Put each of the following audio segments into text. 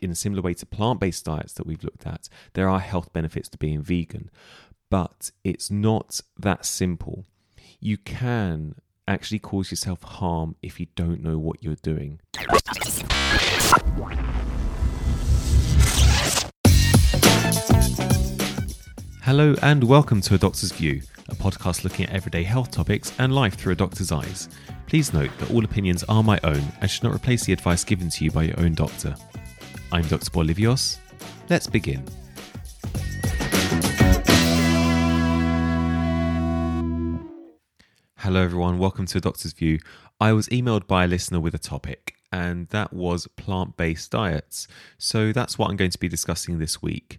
in a similar way to plant based diets that we've looked at, there are health benefits to being vegan. But it's not that simple. You can actually cause yourself harm if you don't know what you're doing. Hello, and welcome to A Doctor's View, a podcast looking at everyday health topics and life through a doctor's eyes. Please note that all opinions are my own and should not replace the advice given to you by your own doctor. I'm Dr. Polyvios. Let's begin. Hello, everyone. Welcome to Doctor's View. I was emailed by a listener with a topic, and that was plant based diets. So that's what I'm going to be discussing this week.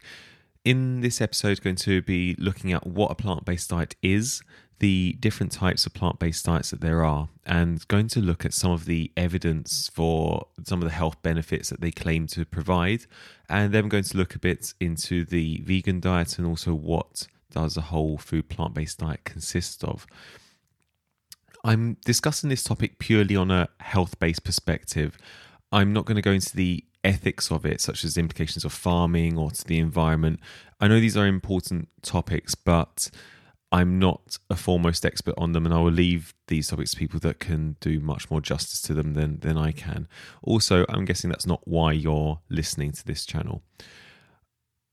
In this episode, going to be looking at what a plant based diet is, the different types of plant based diets that there are, and going to look at some of the evidence for some of the health benefits that they claim to provide. And then I'm going to look a bit into the vegan diet and also what does a whole food plant based diet consist of. I'm discussing this topic purely on a health based perspective. I'm not going to go into the ethics of it, such as implications of farming or to the environment. I know these are important topics, but I'm not a foremost expert on them, and I will leave these topics to people that can do much more justice to them than, than I can. Also, I'm guessing that's not why you're listening to this channel.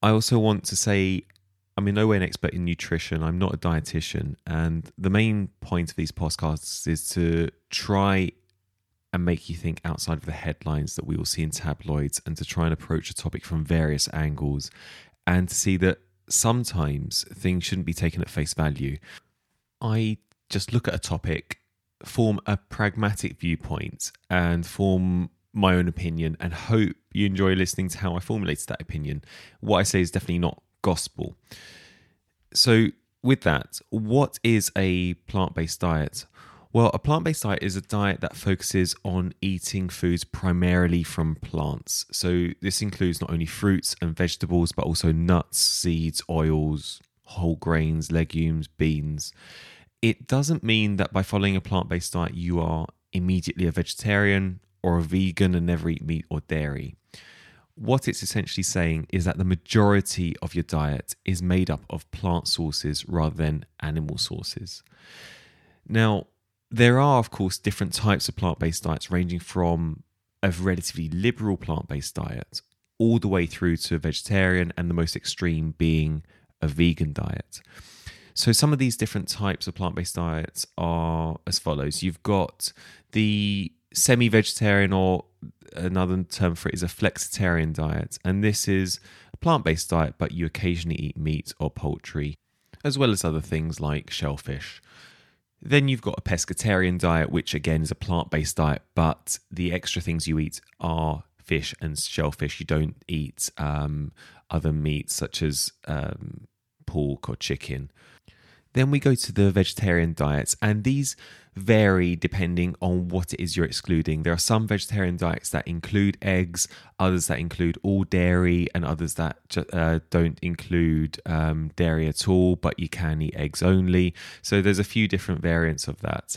I also want to say I'm in no way an expert in nutrition. I'm not a dietitian. And the main point of these podcasts is to try and make you think outside of the headlines that we will see in tabloids and to try and approach a topic from various angles and to see that sometimes things shouldn't be taken at face value. I just look at a topic, form a pragmatic viewpoint, and form my own opinion and hope you enjoy listening to how I formulated that opinion. What I say is definitely not gospel. So, with that, what is a plant based diet? Well, a plant based diet is a diet that focuses on eating foods primarily from plants. So, this includes not only fruits and vegetables, but also nuts, seeds, oils, whole grains, legumes, beans. It doesn't mean that by following a plant based diet, you are immediately a vegetarian or a vegan and never eat meat or dairy what it's essentially saying is that the majority of your diet is made up of plant sources rather than animal sources. Now, there are, of course, different types of plant based diets, ranging from a relatively liberal plant based diet all the way through to a vegetarian, and the most extreme being a vegan diet. So, some of these different types of plant based diets are as follows you've got the semi vegetarian or another term for it is a flexitarian diet. And this is a plant based diet, but you occasionally eat meat or poultry, as well as other things like shellfish. Then you've got a pescatarian diet, which again is a plant based diet, but the extra things you eat are fish and shellfish. You don't eat um, other meats such as um, pork or chicken. Then we go to the vegetarian diets, and these vary depending on what it is you're excluding. There are some vegetarian diets that include eggs, others that include all dairy, and others that uh, don't include um, dairy at all, but you can eat eggs only. So there's a few different variants of that.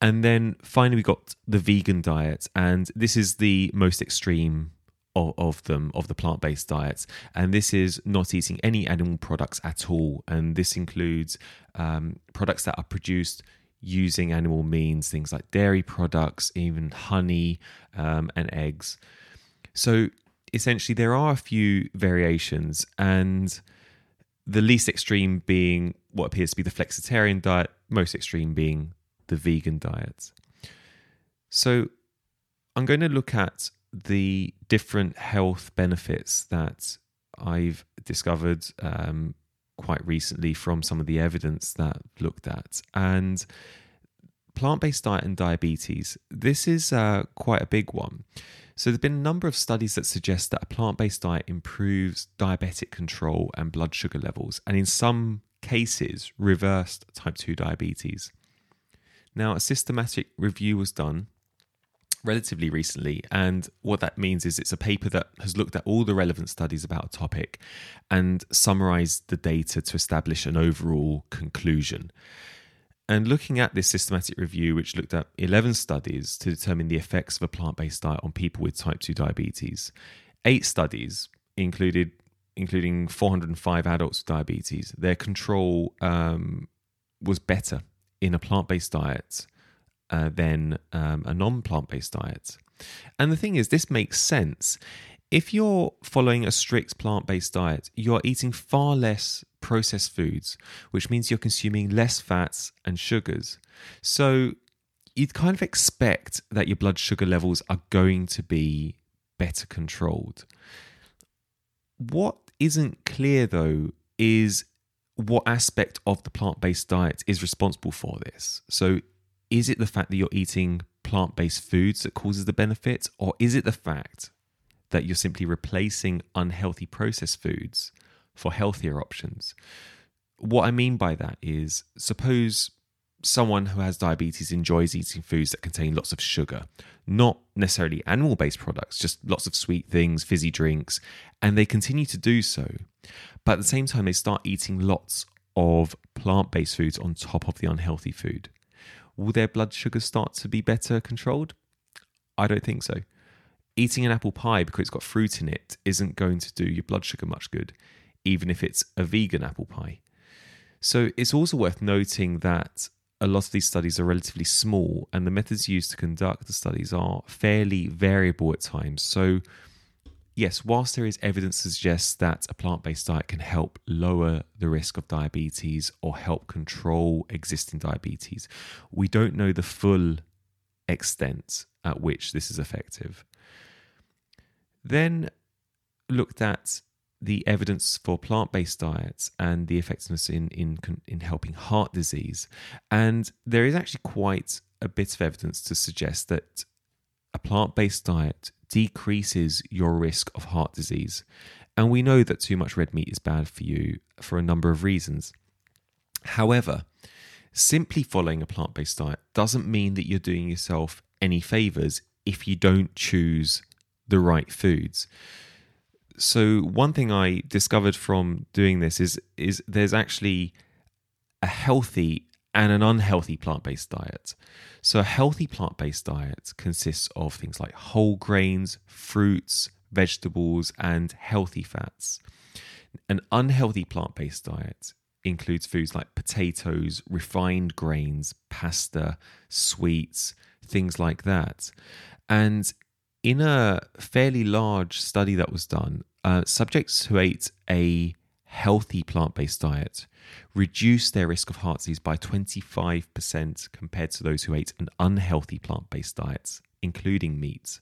And then finally, we got the vegan diet, and this is the most extreme of, of them of the plant-based diets and this is not eating any animal products at all and this includes um, products that are produced using animal means, things like dairy products, even honey um, and eggs. So essentially, there are a few variations, and the least extreme being what appears to be the flexitarian diet, most extreme being the vegan diet. So I'm going to look at the different health benefits that I've discovered um, quite recently from some of the evidence that looked at. And plant based diet and diabetes, this is uh, quite a big one. So, there have been a number of studies that suggest that a plant based diet improves diabetic control and blood sugar levels, and in some cases, reversed type 2 diabetes. Now, a systematic review was done relatively recently. And what that means is it's a paper that has looked at all the relevant studies about a topic and summarized the data to establish an overall conclusion. And looking at this systematic review, which looked at 11 studies to determine the effects of a plant based diet on people with type 2 diabetes, eight studies included including 405 adults with diabetes. Their control um, was better in a plant-based diet uh, than um, a non-plant-based diet. And the thing is, this makes sense. If you're following a strict plant based diet, you're eating far less processed foods, which means you're consuming less fats and sugars. So you'd kind of expect that your blood sugar levels are going to be better controlled. What isn't clear though is what aspect of the plant based diet is responsible for this. So, is it the fact that you're eating plant based foods that causes the benefit, or is it the fact that you're simply replacing unhealthy processed foods for healthier options. What I mean by that is suppose someone who has diabetes enjoys eating foods that contain lots of sugar, not necessarily animal based products, just lots of sweet things, fizzy drinks, and they continue to do so. But at the same time, they start eating lots of plant based foods on top of the unhealthy food. Will their blood sugar start to be better controlled? I don't think so eating an apple pie because it's got fruit in it isn't going to do your blood sugar much good, even if it's a vegan apple pie. So it's also worth noting that a lot of these studies are relatively small and the methods used to conduct the studies are fairly variable at times. So, yes, whilst there is evidence to suggest that a plant based diet can help lower the risk of diabetes or help control existing diabetes, we don't know the full extent at which this is effective. Then looked at the evidence for plant-based diets and the effectiveness in in in helping heart disease, and there is actually quite a bit of evidence to suggest that a plant-based diet decreases your risk of heart disease. And we know that too much red meat is bad for you for a number of reasons. However, simply following a plant based diet doesn't mean that you're doing yourself any favors if you don't choose the right foods. So one thing I discovered from doing this is is there's actually a healthy and an unhealthy plant-based diet. So a healthy plant-based diet consists of things like whole grains, fruits, vegetables and healthy fats. An unhealthy plant-based diet includes foods like potatoes, refined grains, pasta, sweets, things like that. And in a fairly large study that was done, uh, subjects who ate a healthy plant based diet reduced their risk of heart disease by 25% compared to those who ate an unhealthy plant based diet, including meat.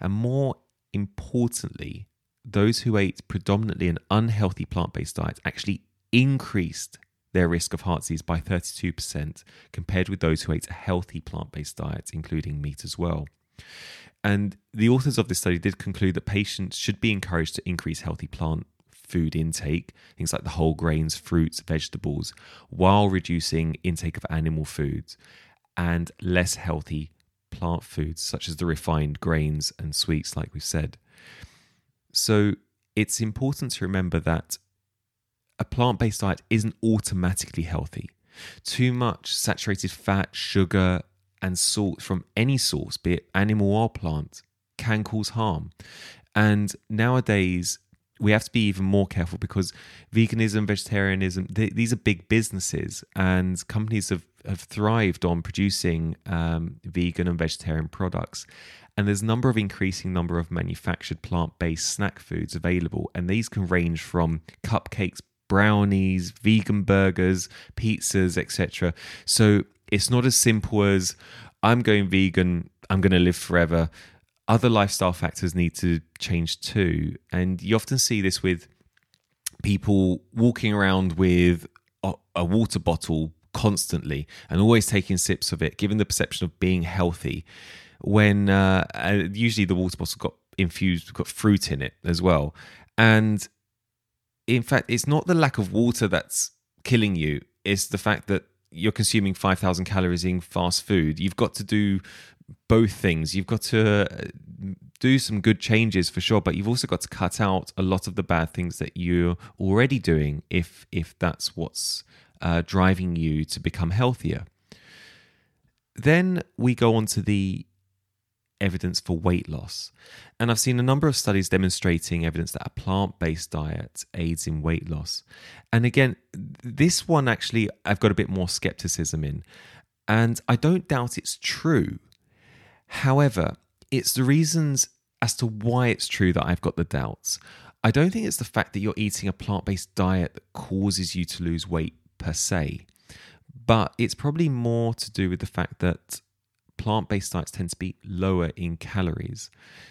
And more importantly, those who ate predominantly an unhealthy plant based diet actually increased their risk of heart disease by 32% compared with those who ate a healthy plant based diet, including meat as well. And the authors of this study did conclude that patients should be encouraged to increase healthy plant food intake, things like the whole grains, fruits, vegetables, while reducing intake of animal foods and less healthy plant foods, such as the refined grains and sweets, like we've said. So it's important to remember that a plant based diet isn't automatically healthy. Too much saturated fat, sugar, and salt from any source, be it animal or plant, can cause harm. And nowadays, we have to be even more careful because veganism, vegetarianism, these are big businesses, and companies have, have thrived on producing um, vegan and vegetarian products. And there's a number of increasing number of manufactured plant-based snack foods available, and these can range from cupcakes, brownies, vegan burgers, pizzas, etc. So it's not as simple as I'm going vegan, I'm going to live forever. Other lifestyle factors need to change too. And you often see this with people walking around with a, a water bottle constantly and always taking sips of it, given the perception of being healthy. When uh, uh usually the water bottle got infused, got fruit in it as well. And in fact, it's not the lack of water that's killing you, it's the fact that you're consuming 5,000 calories in fast food, you've got to do both things. You've got to uh, do some good changes for sure, but you've also got to cut out a lot of the bad things that you're already doing if if that's what's uh, driving you to become healthier. Then we go on to the evidence for weight loss. And I've seen a number of studies demonstrating evidence that a plant based diet aids in weight loss. And again, this one actually I've got a bit more skepticism in. And I don't doubt it's true. However, it's the reasons as to why it's true that I've got the doubts. I don't think it's the fact that you're eating a plant based diet that causes you to lose weight per se, but it's probably more to do with the fact that plant based diets tend to be lower in calories.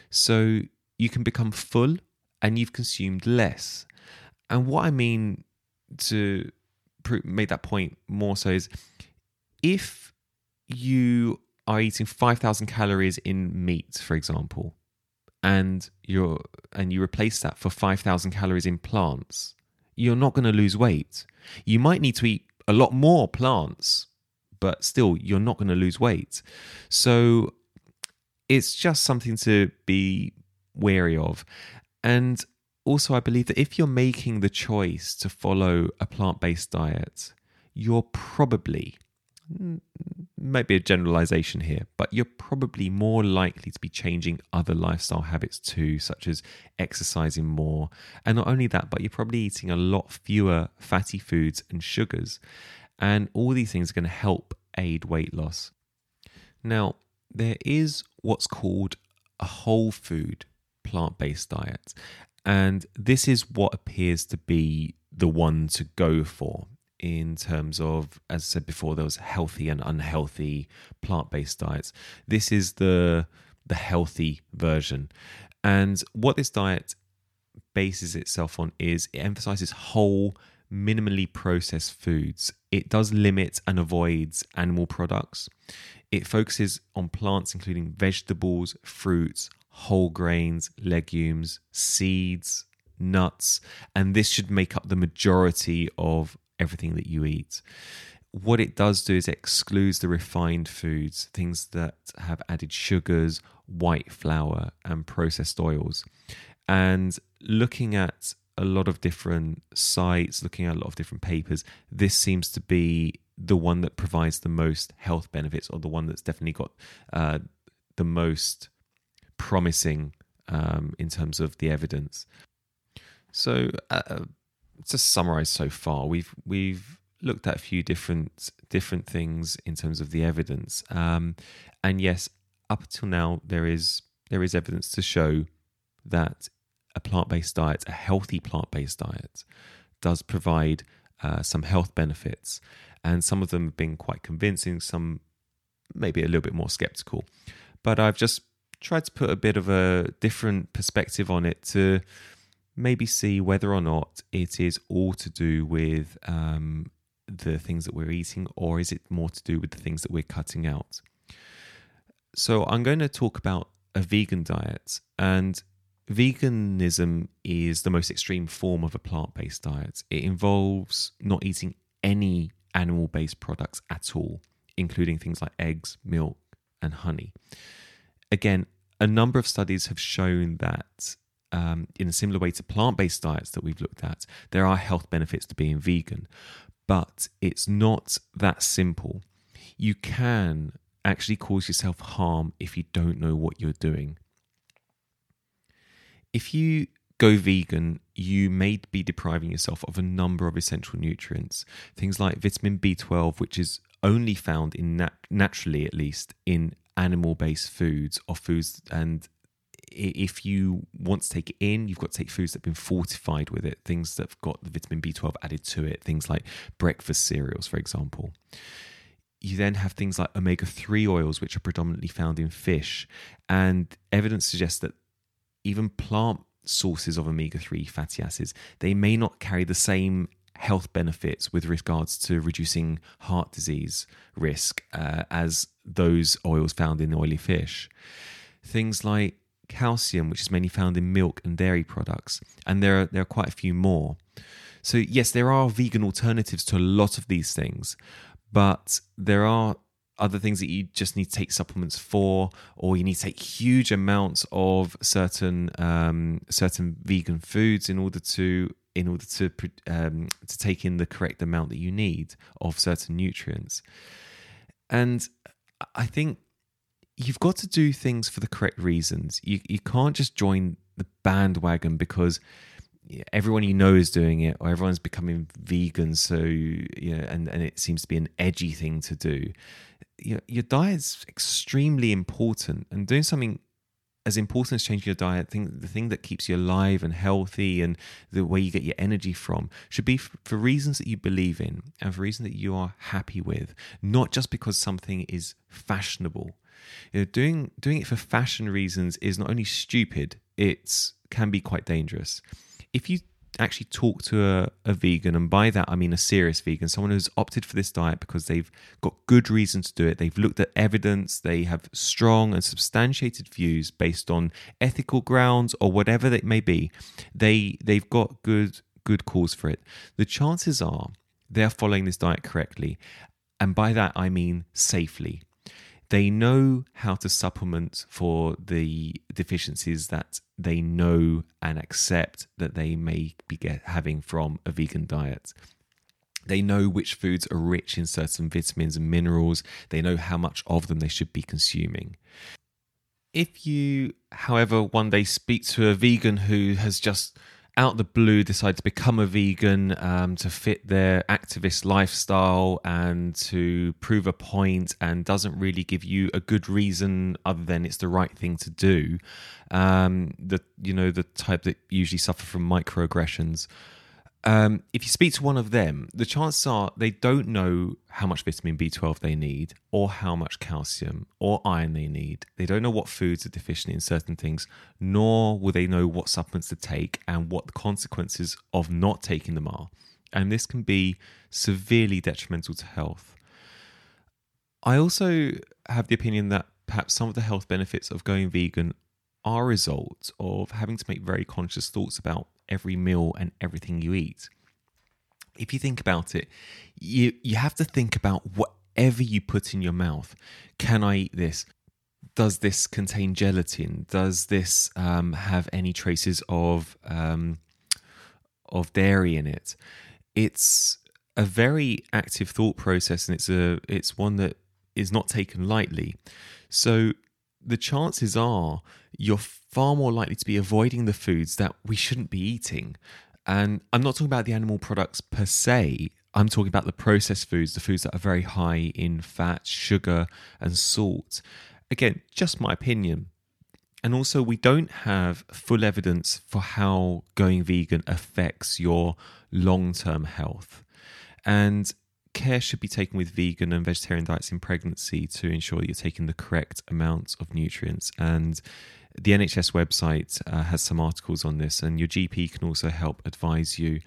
So you can become full and you've consumed less. And what I mean to make that point more so is if you are eating 5000 calories in meat for example and you're and you replace that for 5000 calories in plants you're not going to lose weight you might need to eat a lot more plants but still you're not going to lose weight so it's just something to be wary of and also i believe that if you're making the choice to follow a plant-based diet you're probably might be a generalization here, but you're probably more likely to be changing other lifestyle habits too, such as exercising more. And not only that, but you're probably eating a lot fewer fatty foods and sugars. And all these things are going to help aid weight loss. Now, there is what's called a whole food plant based diet. And this is what appears to be the one to go for in terms of, as I said before, was healthy and unhealthy plant-based diets. This is the the healthy version, and what this diet bases itself on is it emphasizes whole, minimally processed foods. It does limit and avoids animal products. It focuses on plants, including vegetables, fruits, whole grains, legumes, seeds, nuts, and this should make up the majority of everything that you eat. What it does do is it excludes the refined foods, things that have added sugars, white flour, and processed oils. And looking at a lot of different sites, looking at a lot of different papers, this seems to be the one that provides the most health benefits, or the one that's definitely got uh, the most promising um, in terms of the evidence. So, uh, to summarize so far, we've we've looked at a few different different things in terms of the evidence, um, and yes, up until now there is there is evidence to show that a plant based diet, a healthy plant based diet, does provide uh, some health benefits, and some of them have been quite convincing. Some maybe a little bit more skeptical, but I've just tried to put a bit of a different perspective on it to maybe see whether or not it is all to do with um, the things that we're eating, or is it more to do with the things that we're cutting out? So, I'm going to talk about a vegan diet, and veganism is the most extreme form of a plant based diet. It involves not eating any animal based products at all, including things like eggs, milk, and honey. Again, a number of studies have shown that um, in a similar way to plant based diets that we've looked at, there are health benefits to being vegan, but it's not that simple. You can actually cause yourself harm if you don't know what you're doing. If you go vegan, you may be depriving yourself of a number of essential nutrients. Things like vitamin B12, which is only found in nat- naturally, at least, in animal based foods or foods and if you want to take it in, you've got to take foods that have been fortified with it, things that have got the vitamin B12 added to it, things like breakfast cereals, for example. You then have things like omega 3 oils, which are predominantly found in fish. And evidence suggests that even plant sources of omega 3 fatty acids, they may not carry the same health benefits with regards to reducing heart disease risk uh, as those oils found in oily fish. Things like calcium, which is mainly found in milk and dairy products, and there are, there are quite a few more. So, yes, there are vegan alternatives to a lot of these things, but there are other things that you just need to take supplements for, or you need to take huge amounts of certain um, certain vegan foods in order to in order to um, to take in the correct amount that you need of certain nutrients. And I think you've got to do things for the correct reasons. You you can't just join the bandwagon because everyone you know is doing it or everyone's becoming vegan so you know and, and it seems to be an edgy thing to do your, your is extremely important and doing something as important as changing your diet thing the thing that keeps you alive and healthy and the way you get your energy from should be for reasons that you believe in and for reasons that you are happy with not just because something is fashionable. You know doing doing it for fashion reasons is not only stupid it's can be quite dangerous. If you actually talk to a, a, vegan, and by that I mean a serious vegan, someone who's opted for this diet because they've got good reason to do it, they've looked at evidence, they have strong and substantiated views based on ethical grounds or whatever that may be, they they've got good good cause for it. The chances are they're following this diet correctly, and by that I mean safely. They know how to supplement for the deficiencies that they know and accept that they may be get, having from a vegan diet. They know which foods are rich in certain vitamins and minerals. They know how much of them they should be consuming. If you, however, one day speak to a vegan who has just out the blue decide to become a vegan um, to fit their activist lifestyle and to prove a point and doesn't really give you a good reason other than it's the right thing to do. Um, the you know the type that usually suffer from microaggressions um, if you speak to one of them, the chances are they don't know how much vitamin B12 they need, or how much calcium or iron they need. They don't know what foods are deficient in certain things, nor will they know what supplements to take and what the consequences of not taking them are. And this can be severely detrimental to health. I also have the opinion that perhaps some of the health benefits of going vegan are a result of having to make very conscious thoughts about every meal and everything you eat. If you think about it, you you have to think about whatever you put in your mouth. Can I eat this? Does this contain gelatin? Does this um, have any traces of um, of dairy in it? It's a very active thought process, and it's a it's one that is not taken lightly. So the chances are you're far more likely to be avoiding the foods that we shouldn't be eating. And I'm not talking about the animal products per se. I'm talking about the processed foods, the foods that are very high in fat, sugar, and salt. Again, just my opinion. And also, we don't have full evidence for how going vegan affects your long term health. And care should be taken with vegan and vegetarian diets in pregnancy to ensure that you're taking the correct amounts of nutrients. And the NHS website uh, has some articles on this, and your GP can also help advise you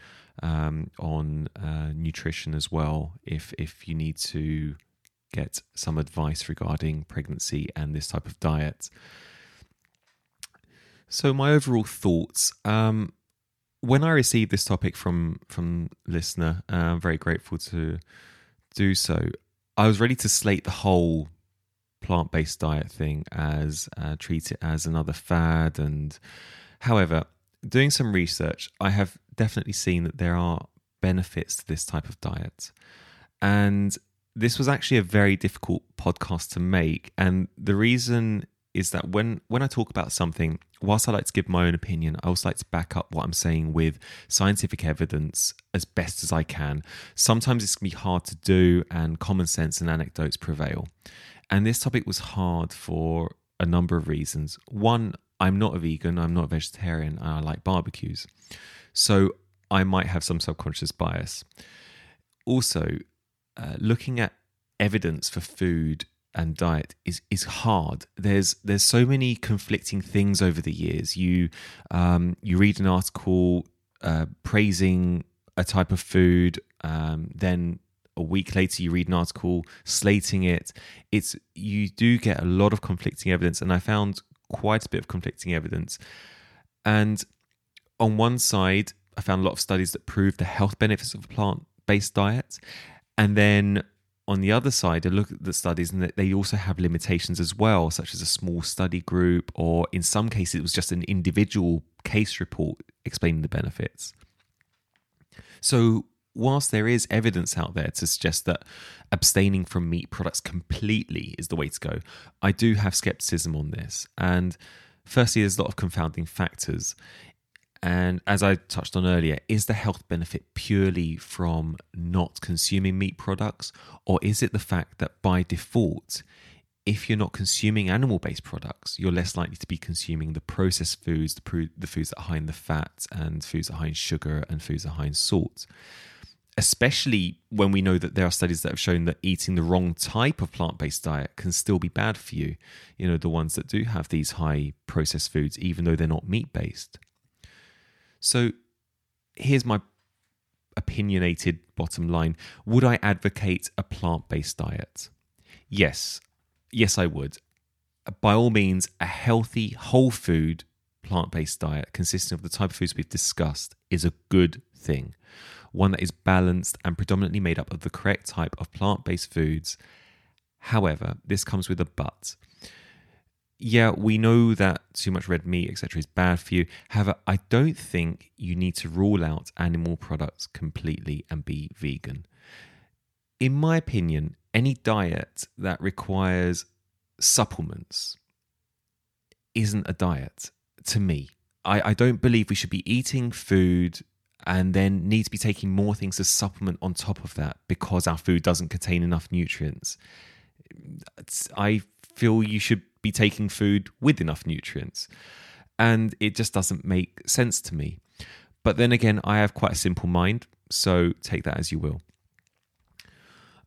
um, on uh, nutrition as well if if you need to get some advice regarding pregnancy and this type of diet. So my overall thoughts. Um, when I received this topic from from listener, uh, I'm very grateful to do so. I was ready to slate the whole plant based diet thing as uh, treat it as another fad. And however, doing some research, I have definitely seen that there are benefits to this type of diet. And this was actually a very difficult podcast to make. And the reason is that when when I talk about something, whilst I like to give my own opinion, I also like to back up what I'm saying with scientific evidence as best as I can. Sometimes it's gonna be hard to do, and common sense and anecdotes prevail. And this topic was hard for a number of reasons. One, I'm not a vegan, I'm not a vegetarian, and I like barbecues. So I might have some subconscious bias. Also, uh, looking at evidence for food and diet is is hard. There's there's so many conflicting things over the years. You um, you read an article uh, praising a type of food, um, then a week later you read an article slating it. It's you do get a lot of conflicting evidence, and I found quite a bit of conflicting evidence. And on one side, I found a lot of studies that prove the health benefits of a plant based diet, and then on the other side, I look at the studies and they also have limitations as well, such as a small study group, or in some cases, it was just an individual case report explaining the benefits. So, whilst there is evidence out there to suggest that abstaining from meat products completely is the way to go, I do have skepticism on this. And firstly, there's a lot of confounding factors. And as I touched on earlier, is the health benefit purely from not consuming meat products? Or is it the fact that by default, if you're not consuming animal based products, you're less likely to be consuming the processed foods, the, the foods that are high in the fat, and foods that are high in sugar, and foods that are high in salt? Especially when we know that there are studies that have shown that eating the wrong type of plant based diet can still be bad for you. You know, the ones that do have these high processed foods, even though they're not meat based. So here's my opinionated bottom line Would I advocate a plant based diet? Yes, yes, I would. By all means, a healthy, whole food, plant based diet consisting of the type of foods we've discussed is a good thing. One that is balanced and predominantly made up of the correct type of plant based foods. However, this comes with a but yeah, we know that too much red meat, etc., is bad for you. However, I don't think you need to rule out animal products completely and be vegan. In my opinion, any diet that requires supplements isn't a diet to me. I, I don't believe we should be eating food and then need to be taking more things to supplement on top of that because our food doesn't contain enough nutrients. I feel you should be taking food with enough nutrients. And it just doesn't make sense to me. But then again, I have quite a simple mind, so take that as you will.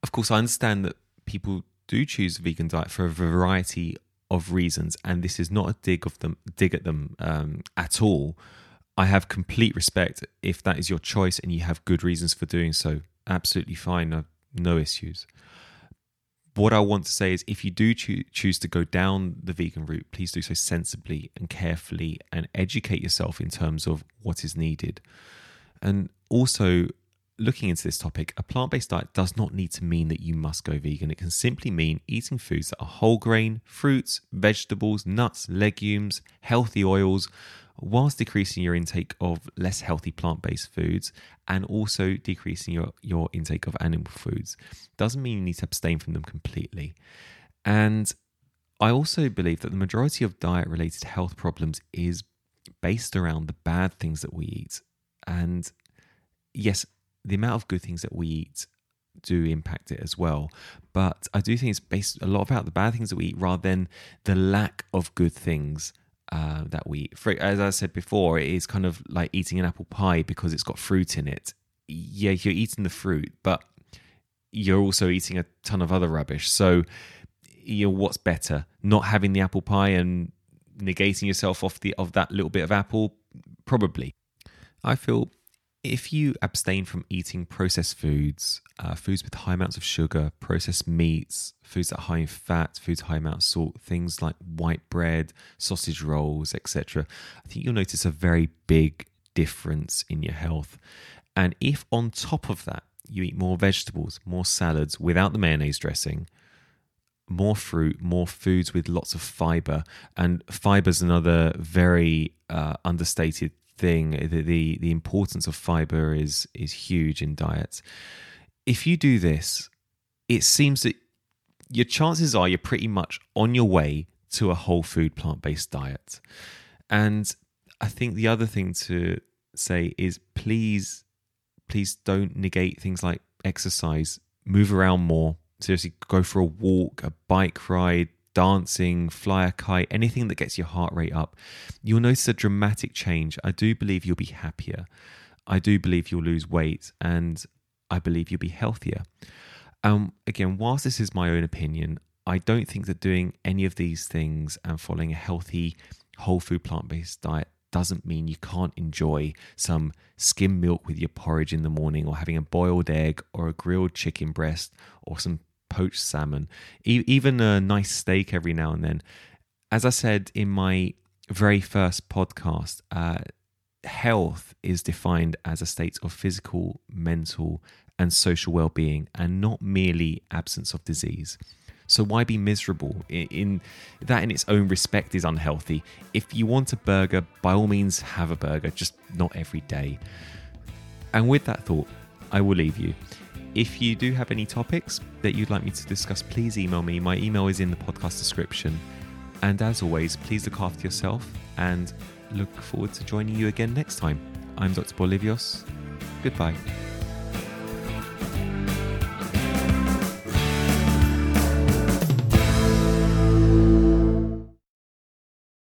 Of course, I understand that people do choose a vegan diet for a variety of reasons, and this is not a dig of them, dig at them um, at all. I have complete respect if that is your choice and you have good reasons for doing so. Absolutely fine, no, no issues what I want to say is if you do choo- choose to go down the vegan route, please do so sensibly and carefully and educate yourself in terms of what is needed. And also, looking into this topic, a plant based diet does not need to mean that you must go vegan. It can simply mean eating foods that are whole grain, fruits, vegetables, nuts, legumes, healthy oils, whilst decreasing your intake of less healthy plant based foods and also decreasing your, your intake of animal foods. Doesn't mean you need to abstain from them completely. And I also believe that the majority of diet related health problems is based around the bad things that we eat. And yes, the amount of good things that we eat do impact it as well. But I do think it's based a lot about the bad things that we eat rather than the lack of good things uh, that we. As I said before, it is kind of like eating an apple pie because it's got fruit in it. Yeah, you're eating the fruit, but you're also eating a ton of other rubbish. So, you know, what's better? Not having the apple pie and negating yourself off the of that little bit of apple? Probably. I feel if you abstain from eating processed foods, uh, foods with high amounts of sugar, processed meats, foods that are high in fat, foods high amount of salt, things like white bread, sausage rolls, etc., I think you'll notice a very big difference in your health. And if on top of that you eat more vegetables, more salads without the mayonnaise dressing, more fruit, more foods with lots of fiber, and fiber is another very uh, understated thing. The, the the importance of fiber is is huge in diets. If you do this, it seems that your chances are you're pretty much on your way to a whole food plant based diet. And I think the other thing to say is please, please don't negate things like exercise, move around more. Seriously, go for a walk, a bike ride, dancing, fly a kite, anything that gets your heart rate up, you'll notice a dramatic change. I do believe you'll be happier. I do believe you'll lose weight and I believe you'll be healthier. Um, again, whilst this is my own opinion, I don't think that doing any of these things and following a healthy, whole food, plant based diet doesn't mean you can't enjoy some skim milk with your porridge in the morning or having a boiled egg or a grilled chicken breast or some poached salmon, e- even a nice steak every now and then. As I said in my very first podcast, uh, health is defined as a state of physical, mental, and social well being, and not merely absence of disease. So why be miserable? In, in, that, in its own respect, is unhealthy. If you want a burger, by all means have a burger, just not every day. And with that thought, I will leave you. If you do have any topics that you'd like me to discuss, please email me. My email is in the podcast description. And as always, please look after yourself and look forward to joining you again next time. I'm Dr. Polyvios. Goodbye.